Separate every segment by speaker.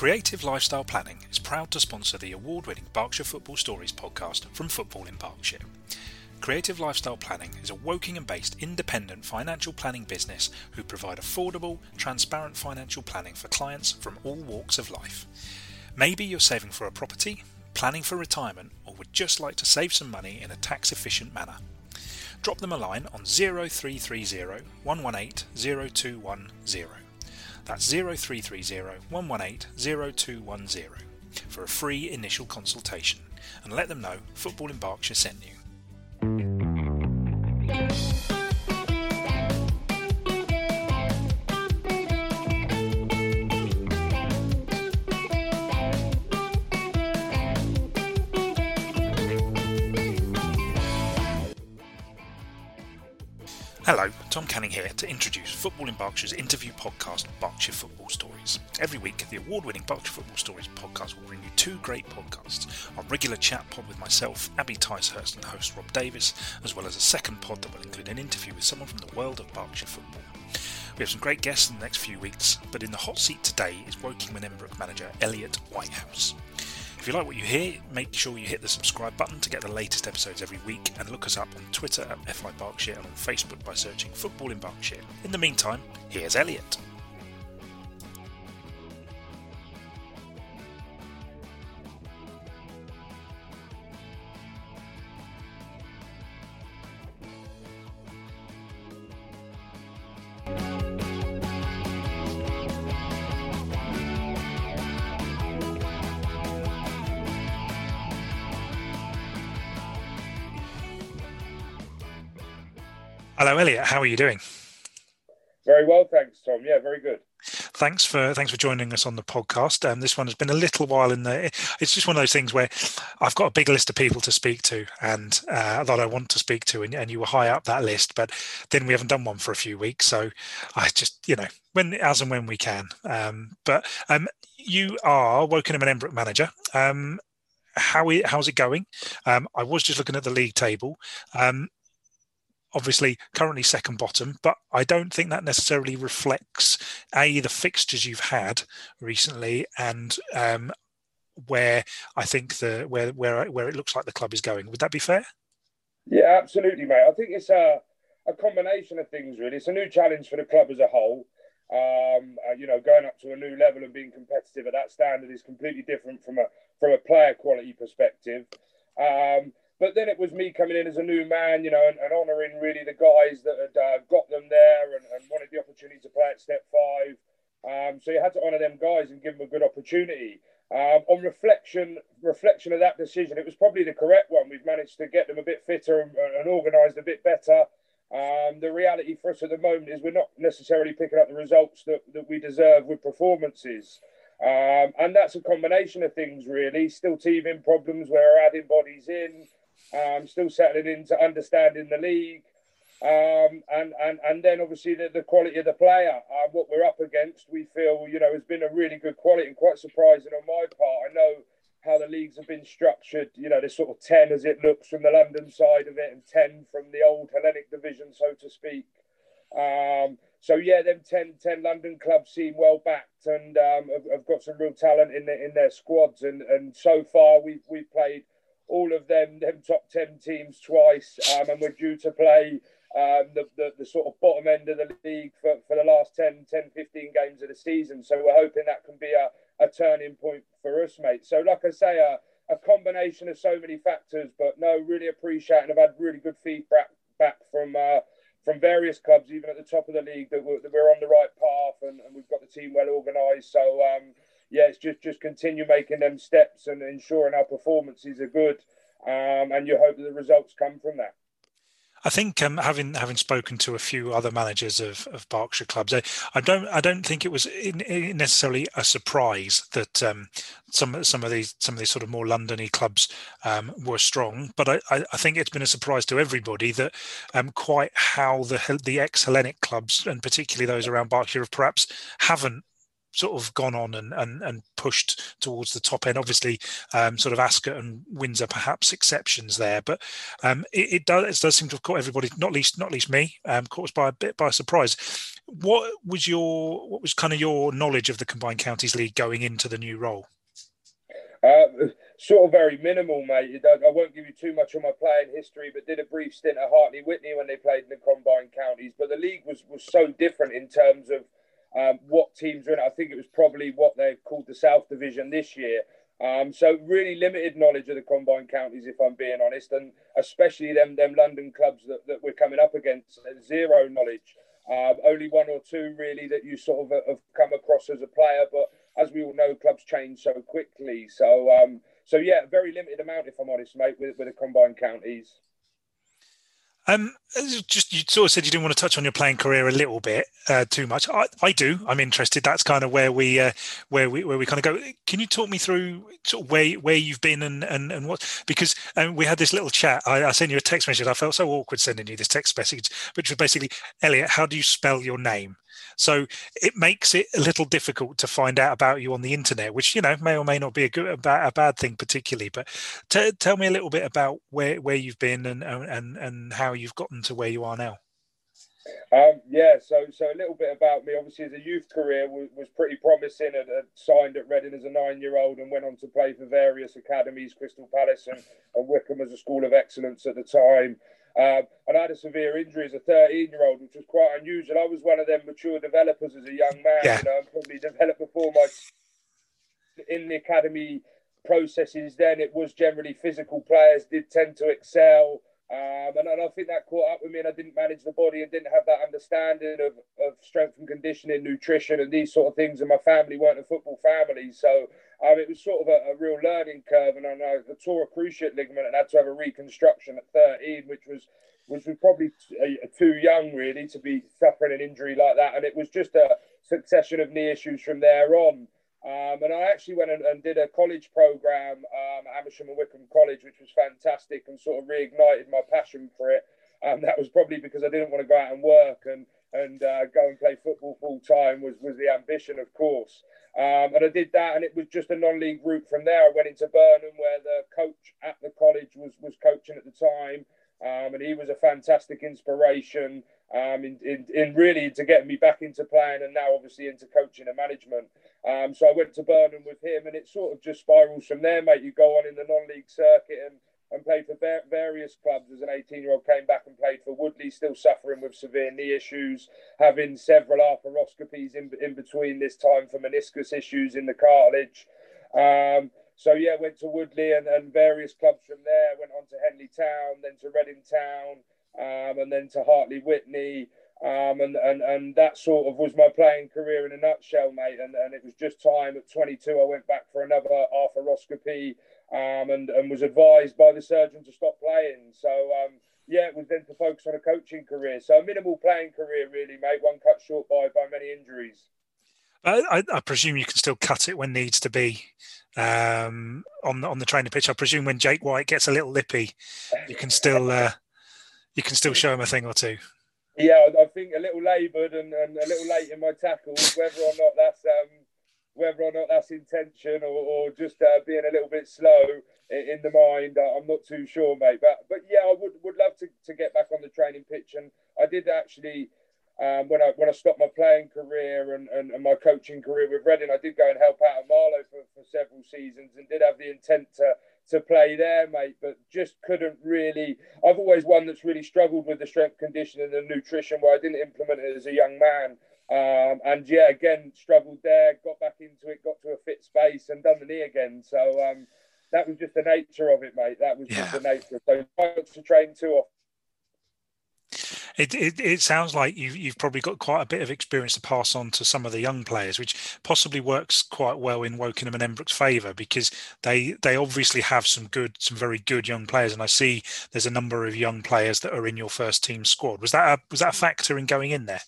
Speaker 1: Creative Lifestyle Planning is proud to sponsor the award winning Berkshire Football Stories podcast from Football in Berkshire. Creative Lifestyle Planning is a Wokingham based independent financial planning business who provide affordable, transparent financial planning for clients from all walks of life. Maybe you're saving for a property, planning for retirement, or would just like to save some money in a tax efficient manner. Drop them a line on 0330 118 0210. That's 0330 118 0210 for a free initial consultation and let them know Football in Berkshire sent you. Hello, Tom Canning here to introduce Football in Berkshire's interview podcast, Berkshire Football Stories. Every week, the award winning Berkshire Football Stories podcast will bring you two great podcasts our regular chat pod with myself, Abby Ticehurst, and host Rob Davis, as well as a second pod that will include an interview with someone from the world of Berkshire football. We have some great guests in the next few weeks, but in the hot seat today is Wokingham and Emmbrook manager Elliot Whitehouse. If you like what you hear, make sure you hit the subscribe button to get the latest episodes every week and look us up on Twitter at FI Berkshire and on Facebook by searching Football in Berkshire. In the meantime, here's Elliot. Hello, Elliot. How are you doing?
Speaker 2: Very well, thanks, Tom. Yeah, very good.
Speaker 1: Thanks for thanks for joining us on the podcast. Um, this one has been a little while in the. It's just one of those things where I've got a big list of people to speak to, and uh, that I want to speak to, and, and you were high up that list, but then we haven't done one for a few weeks, so I just you know when as and when we can. Um, but um, you are Wokingham and Emmbrook manager. Um, how how's it going? Um, I was just looking at the league table. Um, obviously currently second bottom, but I don't think that necessarily reflects a the fixtures you've had recently and um, where I think the where where where it looks like the club is going. Would that be fair?
Speaker 2: Yeah, absolutely, mate. I think it's a a combination of things. Really, it's a new challenge for the club as a whole. Um, uh, you know, going up to a new level and being competitive at that standard is completely different from a from a player quality perspective. Um, but then it was me coming in as a new man, you know, and, and honouring really the guys that had uh, got them there and, and, wanted the opportunity to play at step five. Um, so you had to honour them guys and give them a good opportunity. Um, on reflection, reflection of that decision, it was probably the correct one. We've managed to get them a bit fitter and, and organised a bit better. Um, the reality for us at the moment is we're not necessarily picking up the results that, that we deserve with performances. Um, and that's a combination of things, really. Still teething problems where we're adding bodies in um, still settling into understanding the league. Um, and, and, and then obviously the, the quality of the player, uh, what we're up against, we feel, you know, has been a really good quality and quite surprising on my part. I know how the leagues have been structured, you know, there's sort of 10 as it looks from the London side of it and 10 from the old Hellenic division, so to speak. Um, so yeah, them 10, 10 London clubs seem well backed and um, have, have, got some real talent in, the, in their squads. And, and so far we've, we've played all of them, them top 10 teams twice, um, and we're due to play um, the, the, the, sort of bottom end of the league for, for the last 10, 10, 15 games of the season. So we're hoping that can be a, a turning point for us, mate. So, like I say, a, a combination of so many factors, but no, really appreciate and I've had really good feedback back from uh, from various clubs, even at the top of the league, that we're, that we're on the right path and, and we've got the team well organised. So, um, yeah, it's just just continue making them steps and ensuring our performances are good, um, and you hope that the results come from that.
Speaker 1: I think um, having having spoken to a few other managers of, of Berkshire clubs, I, I don't I don't think it was in, in necessarily a surprise that um, some some of these some of these sort of more Londony clubs um, were strong. But I, I, think it's been a surprise to everybody that um, quite how the the ex Hellenic clubs and particularly those around Berkshire have perhaps haven't sort of gone on and and, and pushed towards the top end. Obviously, um, sort of Ascot and Windsor perhaps exceptions there, but um, it, it, does it does seem to have caught everybody, not least not least me, um, caught us by a bit by surprise. What was your what was kind of your knowledge of the Combined Counties League going into the new role?
Speaker 2: Uh, sort of very minimal, mate. I won't give you too much on my playing history, but did a brief stint at Hartley Wintney when they played in the combined counties. But the league was was so different in terms of um, what teams were in it. I think it was probably what they've called the South Division this year. Um, so really limited knowledge of the combined counties, if I'm being honest, and especially them them London clubs that, that we're coming up against. Zero knowledge. Um, only one or two really that you sort of have come across as a player, but as we all know, clubs change so quickly. So um, so yeah, very limited amount, if I'm honest, mate, with, with the combined counties.
Speaker 1: Um, just you sort of said you didn't want to touch on your playing career a little bit uh, too much. I, I do. I'm interested. That's kind of where we uh, where we where we kind of go. Can you talk me through sort of where where you've been and and, and what? Because um, we had this little chat. I, I sent you a text message. I felt so awkward sending you this text message, which was basically, Elliot, how do you spell your name? So it makes it a little difficult to find out about you on the internet, which you know may or may not be a good a bad, a bad thing particularly. But t- tell me a little bit about where where you've been and and and how you've gotten to where you are now.
Speaker 2: Um, yeah, so so a little bit about me. Obviously, as a youth career was, was pretty promising. I signed at Reading as a nine-year-old and went on to play for various academies, Crystal Palace and, and Wycombe as a school of excellence at the time. Um, and I had a severe injury as a 13 year old, which was quite unusual. I was one of them mature developers as a young man, yeah. you know, and probably developed before my in the academy processes. Then it was generally physical players did tend to excel. Um, and, I think that caught up with me, and I didn't manage the body and didn't have that understanding of, of strength and conditioning, nutrition, and these sort of things. And my family weren't a football family, so um, it was sort of a, a, real learning curve. And I know I tore a cruciate ligament and had to have a reconstruction at 13, which was which was probably too young really to be suffering an injury like that. And it was just a succession of knee issues from there on. Um, and I actually went and, and did a college program um, at Amersham and Wycombe College, which was fantastic and sort of reignited my passion for it. Um, that was probably because I didn't want to go out and work and and uh, go and play football full time was was the ambition, of course. Um, and I did that, and it was just a non-league route from there. I went into Burnham, where the coach at the college was was coaching at the time, um, and he was a fantastic inspiration um, in, in, in, really to get me back into playing and now obviously into coaching and management. Um, so I went to Burnham with him and it sort of just spirals from there, mate. You go on in the non-league circuit and, and played for various clubs as an 18-year-old, came back and played for Woodley, still suffering with severe knee issues, having several arthroscopies in, in between this time for meniscus issues in the cartilage. Um, so yeah, went to Woodley and, and various clubs from there. Went on to Henley Town, then to Reading Town, um, and then to Hartley Wintney. Um, and, and, and that sort of was my playing career in a nutshell, mate. And, and it was just time at 22, I went back for another arthroscopy um, and, and was advised by the surgeon to stop playing. So, um, yeah, it was then to focus on a coaching career. So, a minimal playing career, really, mate, one cut short by, by many injuries.
Speaker 1: I, I, presume you can still cut it when needs to be um, on the, on the training pitch. I presume when Jake White gets a little lippy, you can still uh, you can still show him a thing or two.
Speaker 2: Yeah, I think a little laboured and, and, a little late in my tackles, whether or not that's um, whether or not that's intention or, or just uh, being a little bit slow in the mind, I'm not too sure, mate. But but yeah, I would would love to, to get back on the training pitch, and I did actually. Um, when I when I stopped my playing career and, and, and, my coaching career with Reading, I did go and help out at Marlow for, for several seasons and did have the intent to to play there, mate, but just couldn't really. I've always one that's really struggled with the strength conditioning and the nutrition where I didn't implement it as a young man. Um, and yeah, again, struggled there, got back into it, got to a fit space and done the knee again. So um, that was just the nature of it, mate. That was yeah. just the nature. So I to train too often
Speaker 1: it, it, it sounds like you've, you've probably got quite a bit of experience to pass on to some of the young players, which possibly works quite well in Wokingham and Emmbrook's favour because they they obviously have some good, some very good young players, and I see there's a number of young players that are in your first team squad. Was that a, was that a factor in going in there?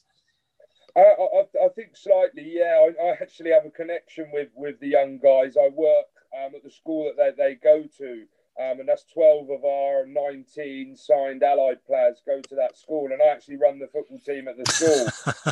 Speaker 2: I, I, I think slightly, yeah. I, I, actually have a connection with with the young guys. I work um, at the school that they, they go to. Um, and that's 12 of our 19 signed allied players go to that school. And I actually run the football team at the school.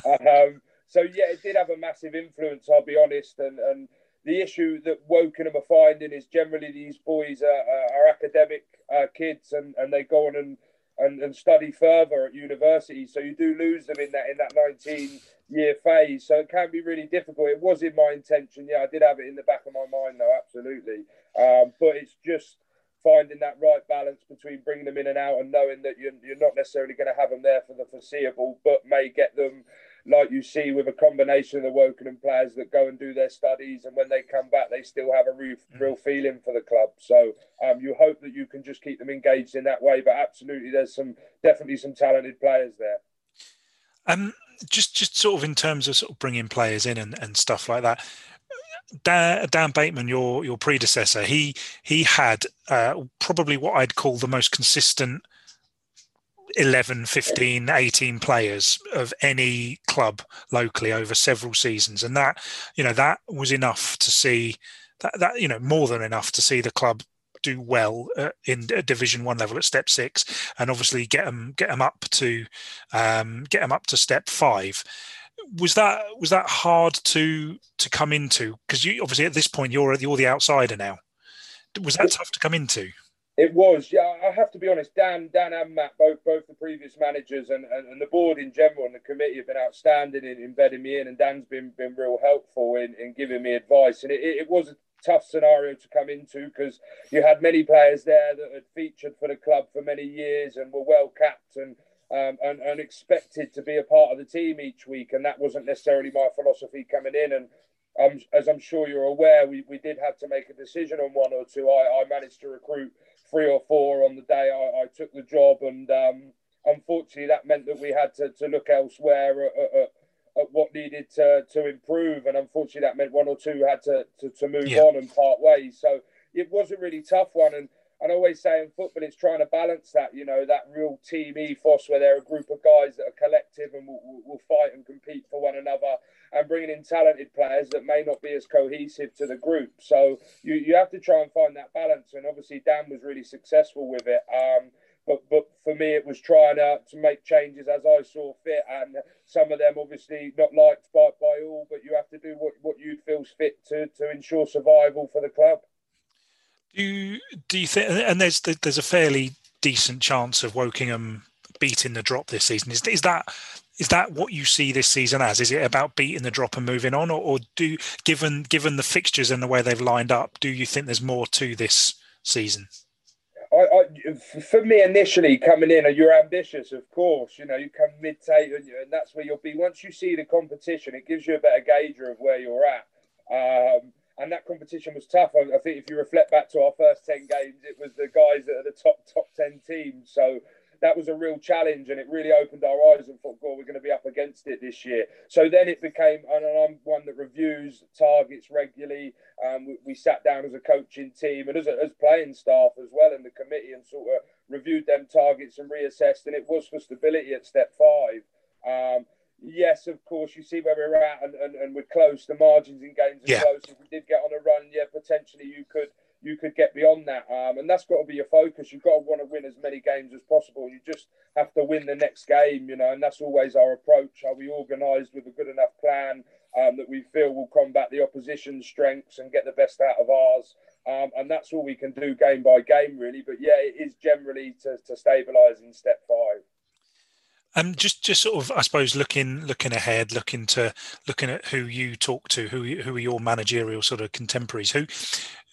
Speaker 2: um, so yeah, it did have a massive influence. I'll be honest, and and the issue that Wokingham are finding is generally these boys are, are academic uh, kids, and, and they go on and, and, and study further at university. So you do lose them in that in that 19 year phase. So it can be really difficult. It was in my intention. Yeah, I did have it in the back of my mind, though, absolutely. Um, but it's just finding that right balance between bringing them in and out and knowing that you're, you're not necessarily going to have them there for the foreseeable, but may get them like you see with a combination of the Wokingham players that go and do their studies, and when they come back, they still have a real, mm. real feeling for the club. So um, you hope that you can just keep them engaged in that way. But absolutely, there's some definitely some talented players there.
Speaker 1: Um, just just sort of in terms of sort of bringing players in and, and stuff like that. Dan, Dan Bateman, your your predecessor, he he had uh, probably what I'd call the most consistent 11, 15, 18 players of any club locally over several seasons. And that, you know, that was enough to see that, that you know, more than enough to see the club do well uh, in division one level at step six and obviously get them get them up to um, get them up to step five was that was that hard to to come into because you obviously at this point you're you're the outsider now was that tough to come into
Speaker 2: it was, yeah. I have to be honest. Dan, Dan, and Matt, both both the previous managers and, and, and the board in general and the committee have been outstanding in embedding me in, and Dan's been been real helpful in, in giving me advice. And it, it was a tough scenario to come into because you had many players there that had featured for the club for many years and were well capped and um, and, and expected to be a part of the team each week, and that wasn't necessarily my philosophy coming in. And um, as I'm sure you're aware, we, we did have to make a decision on one or two. I, I managed to recruit three or four on the day I, I took the job, and um, unfortunately, that meant that we had to, to look elsewhere at, at, at, what needed to, to improve, and unfortunately, that meant one or two had to, to, to move yeah. on and part ways. So it was a really tough one, and I always say in football, it's trying to balance that, you know, that real team ethos where they're a group of guys that are collective and will, will fight and compete for one another, and bringing in talented players that may not be as cohesive to the group. So you, you have to try and find that balance. And obviously, Dan was really successful with it. Um, but, but for me, it was trying to, to make changes as I saw fit, and some of them obviously not liked by, by all. But you have to do what, what you feels fit to to ensure survival for the club.
Speaker 1: Do you, do you think? And there's there's a fairly decent chance of Wokingham beating the drop this season. Is is that is that what you see this season as? Is it about beating the drop and moving on, or, or do given given the fixtures and the way they've lined up, do you think there's more to this season?
Speaker 2: I, I, for me, initially coming in, you're ambitious, of course. You know, you come mid-table, and that's where you'll be. Once you see the competition, it gives you a better gauge of where you're at. Um, and that competition was tough. I, I, think if you reflect back to our first ten games, it was the guys that are the top top ten teams. So that was a real challenge, and it really opened our eyes and thought, "God, we're going to be up against it this year." So then it became, and I'm one that reviews targets regularly. Um, we, we, sat down as a coaching team and as, a, as playing staff as well in the committee and sort of reviewed them targets and reassessed, and it was for stability at step five. Um, yes, of course, you see where we're at, and, and, and we're close. The margins in games are yeah. close. If we did get on a run, yeah, potentially you could you could get beyond that. Um, and that's got to be your focus. You've got to want to win as many games as possible. You just have to win the next game, you know, and that's always our approach. Are we organised with a good enough plan um, that we feel will combat the opposition's strengths and get the best out of ours? Um, and that's all we can do game by game, really. But yeah, it is generally to, to stabilise in step five.
Speaker 1: Um, just, just sort of, I suppose, looking, looking ahead, looking to, looking at who you talk to, who, who are your managerial sort of contemporaries, who,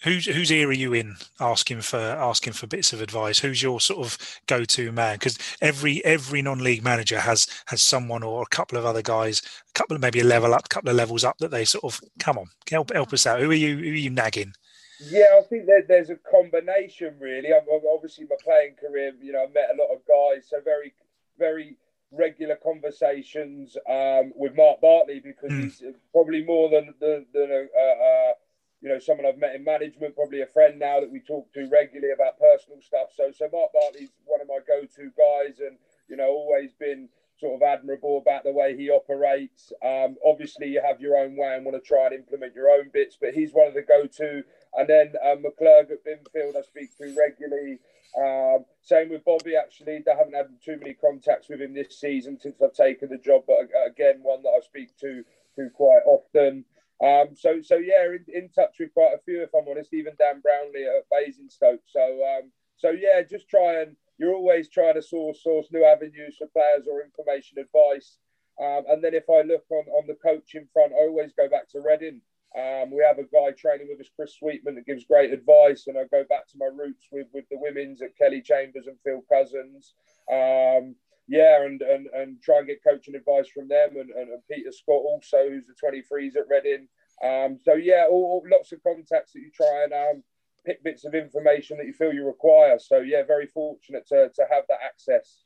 Speaker 1: who's, whose ear are you in asking for, asking for bits of advice? Who's your sort of go-to man? Because every, every non-league manager has, has someone or a couple of other guys, a couple of maybe a level up, a couple of levels up that they sort of come on, help, help us out. Who are you, who are you nagging?
Speaker 2: Yeah, I think that there's a combination really. I've, obviously, my playing career, you know, I met a lot of guys, so very, very regular conversations um, with Mark Bartley because mm. he's probably more than than, than a, uh, you know someone I've met in management, probably a friend now that we talk to regularly about personal stuff. So so Mark Bartley's one of my go-to guys, and you know always been sort of admirable about the way he operates. Um, obviously, you have your own way and want to try and implement your own bits, but he's one of the go-to. And then um, McClurg at Binfield, I speak to regularly. Um, same with Bobby. Actually, I haven't had too many contacts with him this season since I've taken the job, but again, one that I speak to to quite often. Um, so, so yeah, in, in, touch with quite a few, if I'm honest, even Dan Brownlee at Basingstoke. So, um, so yeah, just try and you're always trying to source source new avenues for players or information advice. Um, and then if I look on, on the coaching front, I always go back to Reading. Um, we have a guy training with us, Chris Sweetman, that gives great advice. And I go back to my roots with, with the women's at Kelly Chambers and Phil Cousins. Um, yeah, and, and and try and get coaching advice from them. And, and, and Peter Scott also, who's the 23s at Reading. Um, so yeah, all, all, lots of contacts that you try and um, pick bits of information that you feel you require. So yeah, very fortunate to, to have that access.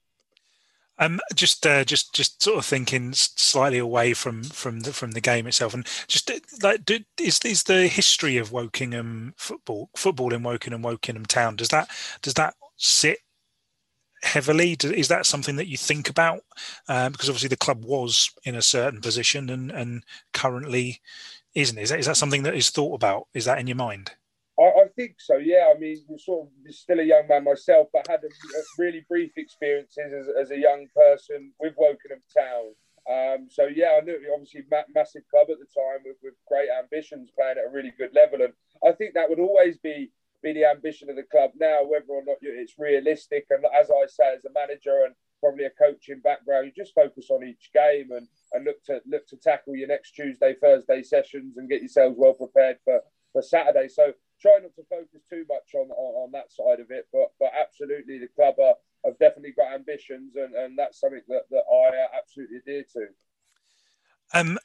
Speaker 1: Um, just, uh, just, just sort of thinking slightly away from from the from the game itself, and just uh, like, do, is is the history of Wokingham football, football in Wokingham, Wokingham Town, does that does that sit heavily? Is that something that you think about? Um, because obviously the club was in a certain position, and and currently isn't. Is that is that something that is thought about? Is that in your mind?
Speaker 2: Think so. Yeah, I mean, sort of still a young man myself, but had a, a really brief experiences as, as, a young person with Wokingham Town. Um, so yeah, I knew obviously ma- massive club at the time with, with great ambitions, playing at a really good level, and I think that would always be be the ambition of the club now, whether or not it's realistic. And as I say, as a manager and probably a coaching background, you just focus on each game and, and look to look to tackle your next Tuesday, Thursday sessions and get yourselves well prepared for, for Saturday. So try not to focus too much on, on, on that side of it, but but absolutely the club are, have definitely got ambitions, and, and that's something that, that I absolutely adhere to.
Speaker 1: Um,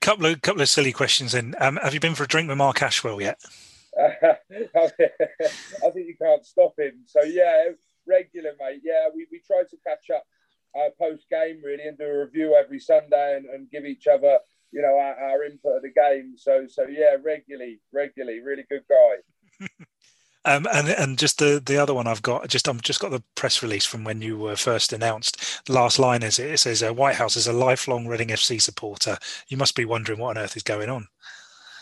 Speaker 1: couple of couple of silly questions. Then, um, have you been for a drink with Mark Ashwell yet?
Speaker 2: I think you can't stop him. So yeah, regular mate. Yeah, we, we try to catch up uh, post game really and do a review every Sunday and, and give each other you know our, our, input of the game. So so yeah, regularly, regularly, really good guy.
Speaker 1: um, and and just the the other one I've got just I'm just got the press release from when you were first announced. The last line is it, says uh, Whitehouse is a lifelong Reading FC supporter. You must be wondering what on earth is going on.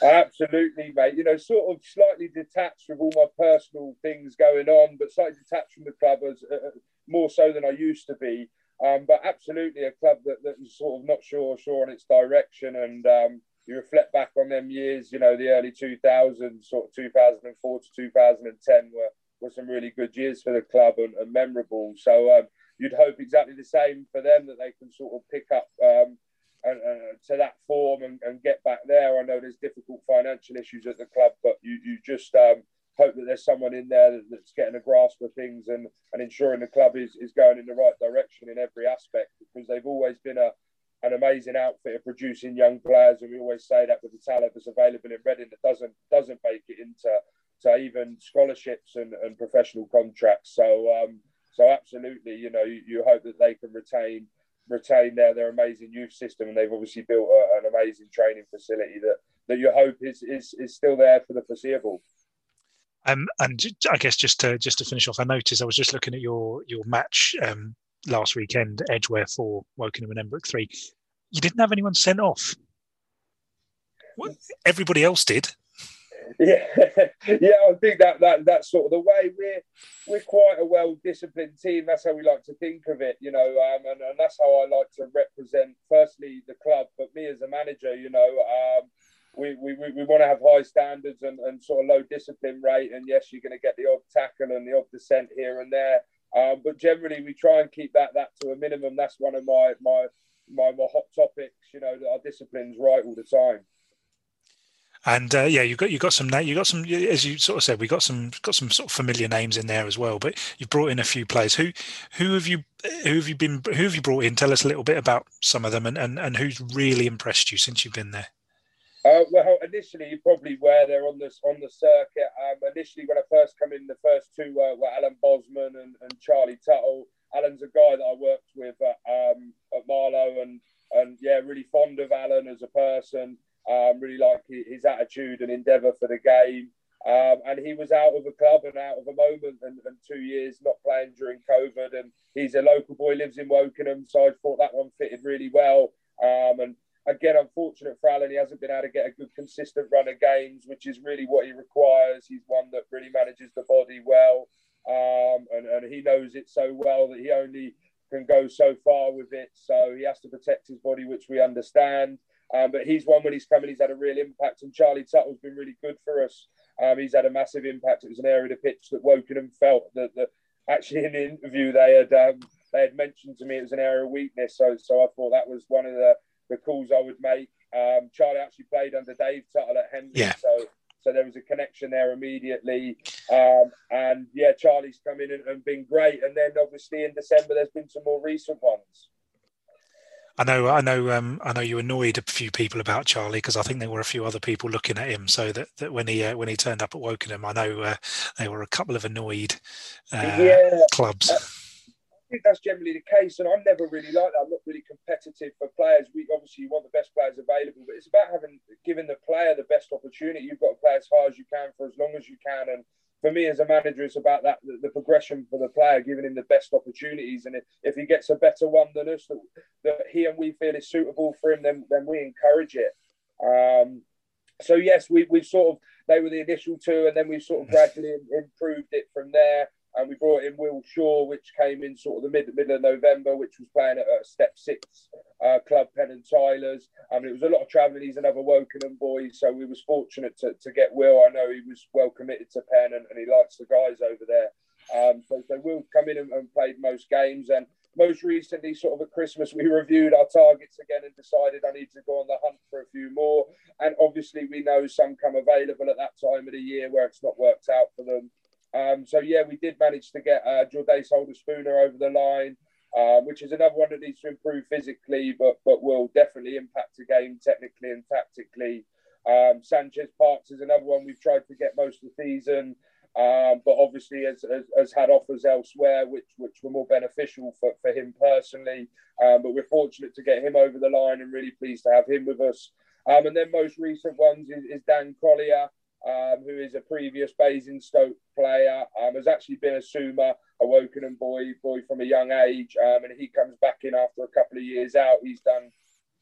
Speaker 2: Absolutely, mate. You know, sort of slightly detached with all my personal things going on, but slightly detached from the club as uh, more so than I used to be. Um, but absolutely a club that, that was sort of not sure sure on its direction. And um, you reflect back on them years, you know, the early 2000s, sort of 2004 to 2010 were, were some really good years for the club and, and memorable. So um, you'd hope exactly the same for them that they can sort of pick up um, and, uh, to that form and, and, get back there. I know there's difficult financial issues at the club, but you, you just um, hope that there's someone in there that's getting a grasp of things and, and ensuring the club is, is going in the right direction in every aspect because they've always been a an amazing outfit of producing young players and we always say that with the talent that's available in Reading that doesn't doesn't make it into to even scholarships and, and professional contracts. So um, so absolutely you know you, you hope that they can retain retain their, their amazing youth system and they've obviously built a, an amazing training facility that that you hope is, is is still there for the foreseeable
Speaker 1: um, and I guess just to just to finish off, I noticed I was just looking at your your match um, last weekend, Edgware for Wokingham and Emmbrook three. You didn't have anyone sent off. What? Everybody else did.
Speaker 2: Yeah, yeah. I think that that that's sort of the way we're we're quite a well disciplined team. That's how we like to think of it, you know, um, and, and that's how I like to represent. Firstly, the club, but me as a manager, you know. Um, we, we, we want to have high standards and, and sort of low discipline rate. And yes, you're going to get the odd tackle and the odd dissent here and there. Um, but generally, we try and keep that that to a minimum. That's one of my my my, my hot topics. You know, that our discipline's right all the time.
Speaker 1: And uh, yeah, you got you got some you got some as you sort of said, we got some got some sort of familiar names in there as well. But you've brought in a few players. Who who have you who have you been who have you brought in? Tell us a little bit about some of them and and, and who's really impressed you since you've been there.
Speaker 2: Uh, well, initially, you probably were there on this on the circuit. Um, initially, when I first come in, the first two were, were Alan Bosman and, and Charlie Tuttle. Alan's a guy that I worked with at, um, at Marlow, and and yeah, really fond of Alan as a person. Um, really like his attitude and endeavour for the game. Um, and he was out of a club and out of a moment and, and, two years not playing during COVID. And he's a local boy, lives in Wokingham, so I thought that one fitted really well. Um, and again, unfortunate for Alan, he hasn't been able to get a good, consistent run of games, which is really what he requires. He's one that really manages the body well, um, and, and he knows it so well that he only can go so far with it. So he has to protect his body, which we understand. Um, but he's one when he's coming, he's had a real impact. And Charlie Tuttle's been really good for us. Um, he's had a massive impact. It was an area of the pitch that Wokingham felt that, that actually in the interview they had um, they had mentioned to me it was an area of weakness. So so I thought that was one of the, the calls I would make. Um, Charlie actually played under Dave Tuttle at Henley. Yeah. So so there was a connection there immediately. Um, and yeah, Charlie's come in and, and been great. And then obviously in December, there's been some more recent ones.
Speaker 1: I know, I know, um, I know. You annoyed a few people about Charlie because I think there were a few other people looking at him. So that, that when he uh, when he turned up at Wokingham, I know uh, there were a couple of annoyed uh, yeah. clubs.
Speaker 2: Think that's generally the case, and I'm never really like that. I'm not really competitive for players. We obviously want the best players available, but it's about having giving the player the best opportunity. You've got to play as hard as you can for as long as you can, and for me as a manager, it's about that the, the progression for the player, giving him the best opportunities. And if, if he gets a better one than us that, that he and we feel is suitable for him, then then we encourage it. Um, so yes, we we sort of they were the initial two, and then we sort of gradually improved it from there and we brought in Will Shaw, which came in sort of the mid middle of November, which was playing at a Step Six uh, club, Penn and Tyler's. I mean, it was a lot of travelling. He's another Wokingham boy, so we was fortunate to, to get Will. I know he was well committed to Penn, and, and he likes the guys over there. Um, so, so Will come in and, and played most games, and most recently, sort of at Christmas, we reviewed our targets again and decided I need to go on the hunt for a few more. And obviously, we know some come available at that time of the year where it's not worked out for them. Um, so yeah, we did manage to get uh, Jordace Holder Spooner over the line, uh, which is another one that needs to improve physically, but but will definitely impact the game technically and tactically. Um, Sanchez Parks is another one we've tried to get most of the season, um, but obviously has, has, has, had offers elsewhere, which which were more beneficial for, for him personally. Um, but we're fortunate to get him over the line and really pleased to have him with us. Um, and then most recent ones is, is Dan Collier um, who is a previous Basingstoke player, um, has actually been a Suma, a Wokingham boy, boy from a young age, um, and he comes back in after a couple of years out. He's done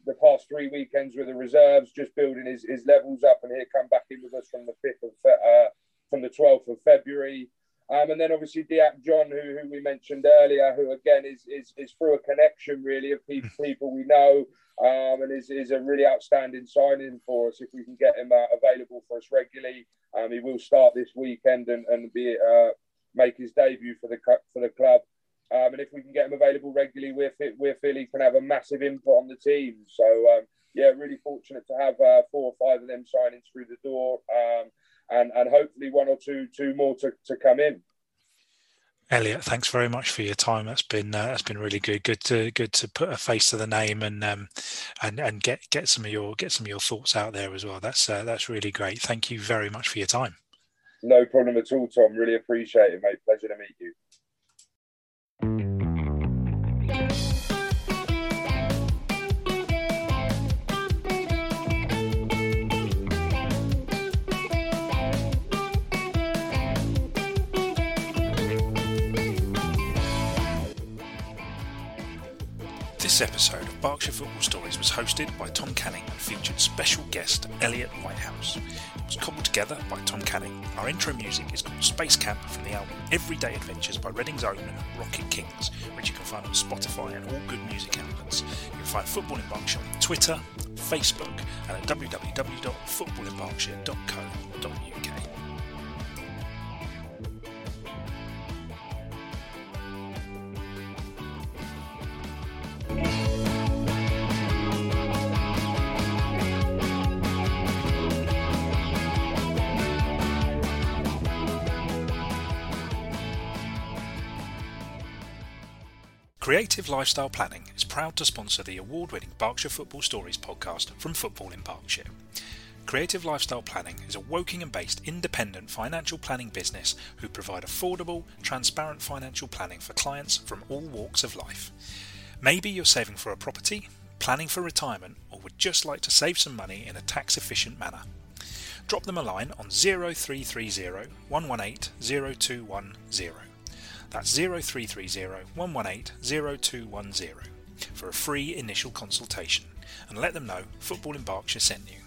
Speaker 2: the past three weekends with the reserves, just building his, his levels up, and he'll come back in with us from the fifth of uh, from the twelfth of February. Um, and then obviously Diak John, who, who we mentioned earlier, who again is, is, is through a connection really of people, people we know um, and is, is a really outstanding signing for us if we can get him uh, available for us regularly. Um, he will start this weekend and, and be uh, make his debut for the for the club. Um, and if we can get him available regularly, we're, we feel he can have a massive input on the team. So um, yeah, really fortunate to have uh, four or five of them signings through the door, um, and and hopefully one or two two more to, to come in.
Speaker 1: Elliot, thanks very much for your time. That's been uh, that's been really good. Good to good to put a face to the name and um, and and get get some of your get some of your thoughts out there as well. That's uh, that's really great. Thank you very much for your time.
Speaker 2: No problem at all, Tom. Really appreciate it, mate. Pleasure to meet you.
Speaker 1: This episode of Berkshire Football Stories was hosted by Tom Canning and featured special guest Elliot Whitehouse. It was cobbled together by Tom Canning. Our intro music is called Space Camp from the album Everyday Adventures by Reading's own Rocket Kings, which you can find on Spotify and all good music outlets. You can find Football in Berkshire on Twitter, Facebook, and at www.footballinberkshire.co.uk. Creative Lifestyle Planning is proud to sponsor the award winning Berkshire Football Stories podcast from Football in Berkshire. Creative Lifestyle Planning is a Wokingham based independent financial planning business who provide affordable, transparent financial planning for clients from all walks of life. Maybe you're saving for a property, planning for retirement, or would just like to save some money in a tax efficient manner. drop them a line on 0330 118 0210. That's 0330 118 0210 for a free initial consultation and let them know Football in Berkshire sent you.